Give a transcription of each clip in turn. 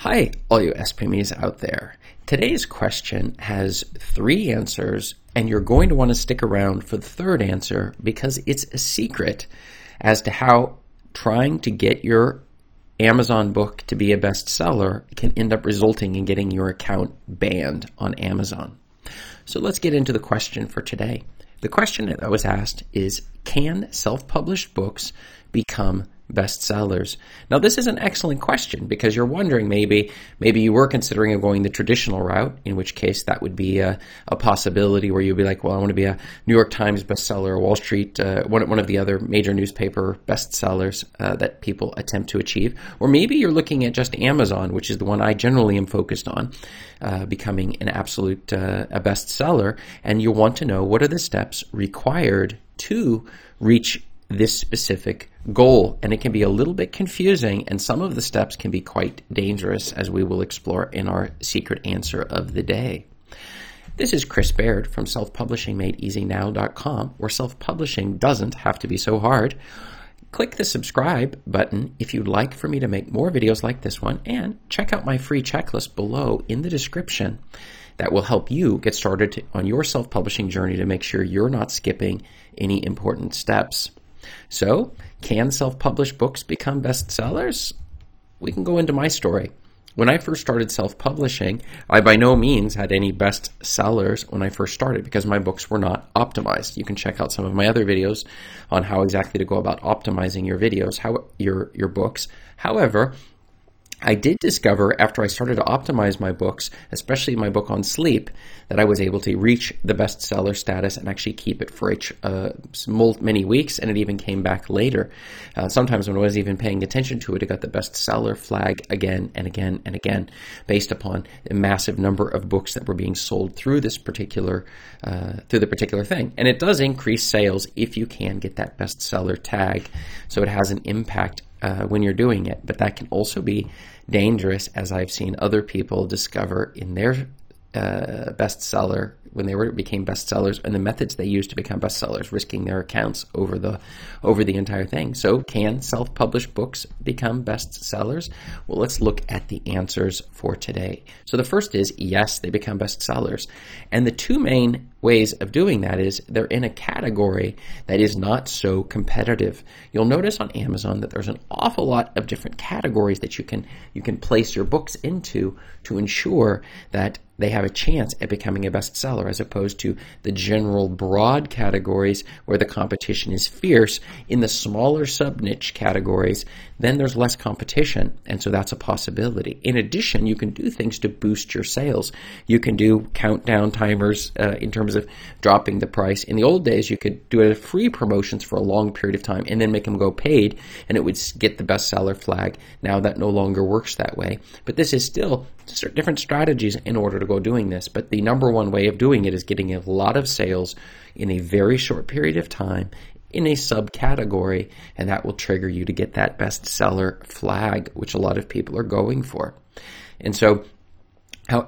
Hi, all you SPMEs out there. Today's question has three answers, and you're going to want to stick around for the third answer because it's a secret as to how trying to get your Amazon book to be a bestseller can end up resulting in getting your account banned on Amazon. So let's get into the question for today. The question that was asked is Can self published books become bestsellers? Now, this is an excellent question because you're wondering maybe maybe you were considering going the traditional route, in which case that would be a, a possibility where you'd be like, well, I want to be a New York Times bestseller, Wall Street, uh, one one of the other major newspaper bestsellers uh, that people attempt to achieve, or maybe you're looking at just Amazon, which is the one I generally am focused on, uh, becoming an absolute uh, a bestseller, and you want to know what are the steps required to reach this specific goal. And it can be a little bit confusing, and some of the steps can be quite dangerous, as we will explore in our secret answer of the day. This is Chris Baird from selfpublishingmadeeasynow.com, where self publishing doesn't have to be so hard. Click the subscribe button if you'd like for me to make more videos like this one, and check out my free checklist below in the description that will help you get started on your self publishing journey to make sure you're not skipping any important steps. So, can self published books become bestsellers? We can go into my story. When I first started self publishing, I by no means had any best sellers when I first started because my books were not optimized. You can check out some of my other videos on how exactly to go about optimizing your videos, how your your books. However, I did discover after I started to optimize my books, especially my book on sleep, that I was able to reach the bestseller status and actually keep it for uh, many weeks, and it even came back later. Uh, sometimes when I wasn't even paying attention to it, it got the bestseller flag again and again and again, based upon a massive number of books that were being sold through this particular uh, through the particular thing. And it does increase sales if you can get that bestseller tag, so it has an impact uh, when you're doing it, but that can also be dangerous, as I've seen other people discover in their uh, bestseller when they were became bestsellers and the methods they used to become bestsellers, risking their accounts over the over the entire thing. So, can self-published books become bestsellers? Well, let's look at the answers for today. So, the first is yes, they become bestsellers, and the two main ways of doing that is they're in a category that is not so competitive. You'll notice on Amazon that there's an awful lot of different categories that you can you can place your books into to ensure that they have a chance at becoming a bestseller as opposed to the general broad categories where the competition is fierce. In the smaller sub niche categories, then there's less competition. And so that's a possibility. In addition, you can do things to boost your sales. You can do countdown timers uh, in terms terms of dropping the price. In the old days, you could do it free promotions for a long period of time and then make them go paid, and it would get the bestseller flag. Now that no longer works that way. But this is still different strategies in order to go doing this. But the number one way of doing it is getting a lot of sales in a very short period of time in a subcategory, and that will trigger you to get that bestseller flag, which a lot of people are going for. And so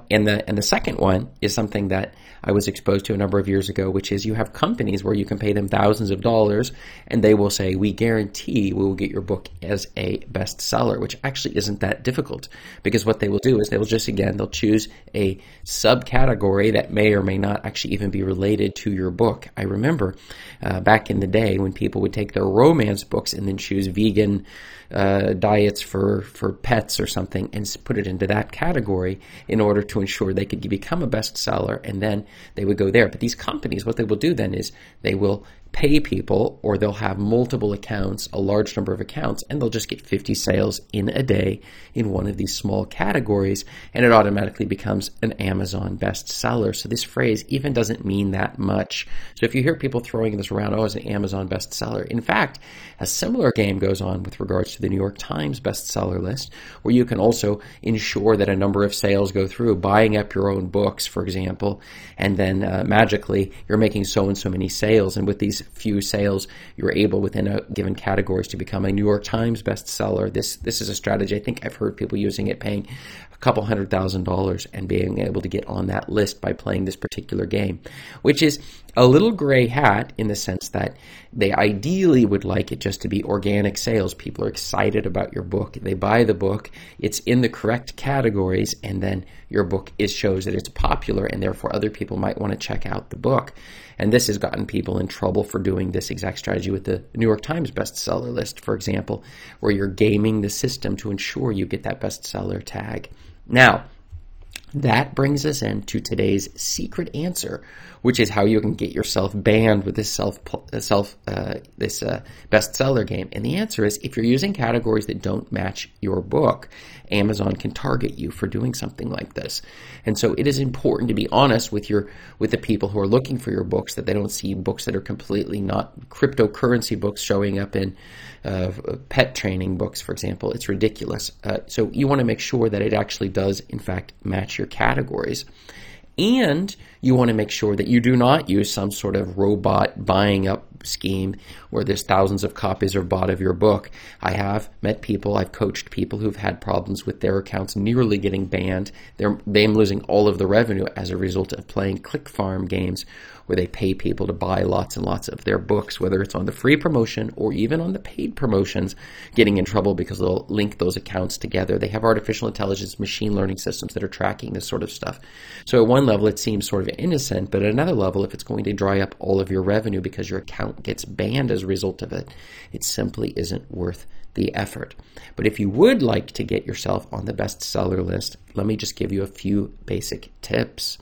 and the and the second one is something that I was exposed to a number of years ago, which is you have companies where you can pay them thousands of dollars, and they will say, "We guarantee we will get your book as a bestseller," which actually isn't that difficult because what they will do is they will just again they'll choose a subcategory that may or may not actually even be related to your book. I remember uh, back in the day when people would take their romance books and then choose vegan uh, diets for for pets or something and put it into that category in order to ensure they could become a bestseller and then they would go there. But these companies, what they will do then is they will pay people or they'll have multiple accounts, a large number of accounts, and they'll just get 50 sales in a day in one of these small categories, and it automatically becomes an Amazon bestseller. So this phrase even doesn't mean that much. So if you hear people throwing this around, oh, it's an Amazon bestseller. In fact, a similar game goes on with regards to the New York Times bestseller list, where you can also ensure that a number of sales go through, buying up your own books, for example, and then uh, magically you're making so and so many sales. And with these few sales, you're able within a given categories to become a New York Times bestseller. This this is a strategy I think I've heard people using it, paying a couple hundred thousand dollars and being able to get on that list by playing this particular game, which is a little gray hat in the sense that they ideally would like it just to be organic sales. People are excited about your book. They buy the book. It's in the correct categories and then your book is shows that it's popular and therefore other people might want to check out the book. And this has gotten people in trouble for doing this exact strategy with the New York Times bestseller list, for example, where you're gaming the system to ensure you get that bestseller tag. Now, that brings us into today's secret answer, which is how you can get yourself banned with this self uh, self uh, this uh, bestseller game. And the answer is if you're using categories that don't match your book, Amazon can target you for doing something like this. And so it is important to be honest with your with the people who are looking for your books that they don't see books that are completely not cryptocurrency books showing up in uh, pet training books, for example. It's ridiculous. Uh, so you want to make sure that it actually does, in fact, match your categories. And you want to make sure that you do not use some sort of robot buying up scheme where there's thousands of copies are bought of your book. I have met people, I've coached people who've had problems with their accounts nearly getting banned. They're them losing all of the revenue as a result of playing click farm games where they pay people to buy lots and lots of their books, whether it's on the free promotion or even on the paid promotions, getting in trouble because they'll link those accounts together. They have artificial intelligence, machine learning systems that are tracking this sort of stuff. So at one level, it seems sort of innocent, but at another level, if it's going to dry up all of your revenue because your account gets banned as a result of it, it simply isn't worth the effort. But if you would like to get yourself on the bestseller list, let me just give you a few basic tips.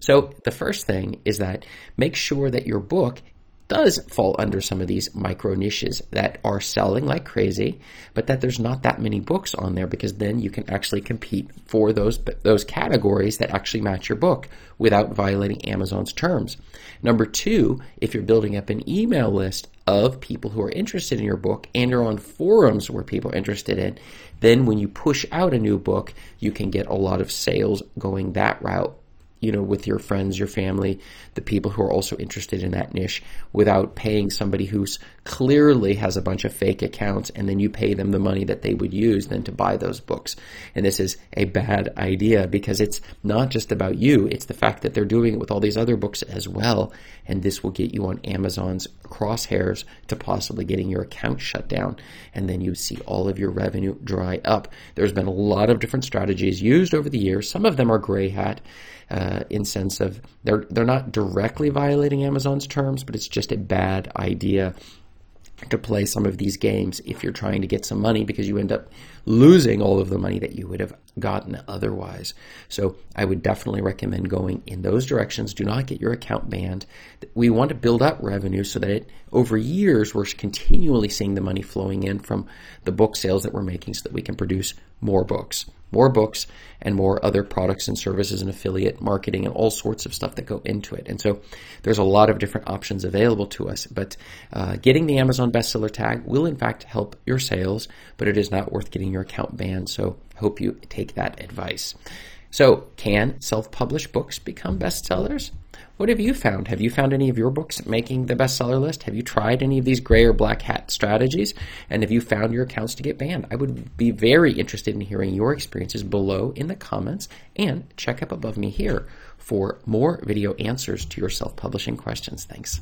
So, the first thing is that make sure that your book does fall under some of these micro niches that are selling like crazy, but that there's not that many books on there because then you can actually compete for those those categories that actually match your book without violating Amazon's terms. Number 2, if you're building up an email list of people who are interested in your book and you're on forums where people are interested in, then when you push out a new book, you can get a lot of sales going that route you know, with your friends, your family, the people who are also interested in that niche without paying somebody who's clearly has a bunch of fake accounts and then you pay them the money that they would use then to buy those books. And this is a bad idea because it's not just about you. It's the fact that they're doing it with all these other books as well. And this will get you on Amazon's crosshairs to possibly getting your account shut down. And then you see all of your revenue dry up. There's been a lot of different strategies used over the years. Some of them are gray hat uh, uh, in sense of they're they're not directly violating Amazon's terms, but it's just a bad idea to play some of these games if you're trying to get some money because you end up losing all of the money that you would have gotten otherwise. So I would definitely recommend going in those directions. Do not get your account banned. We want to build up revenue so that it, over years we're continually seeing the money flowing in from the book sales that we're making so that we can produce more books more books and more other products and services and affiliate marketing and all sorts of stuff that go into it. And so there's a lot of different options available to us. But uh, getting the Amazon bestseller tag will, in fact, help your sales, but it is not worth getting your account banned. So hope you take that advice. So, can self published books become bestsellers? What have you found? Have you found any of your books making the bestseller list? Have you tried any of these gray or black hat strategies? And have you found your accounts to get banned? I would be very interested in hearing your experiences below in the comments and check up above me here for more video answers to your self publishing questions. Thanks.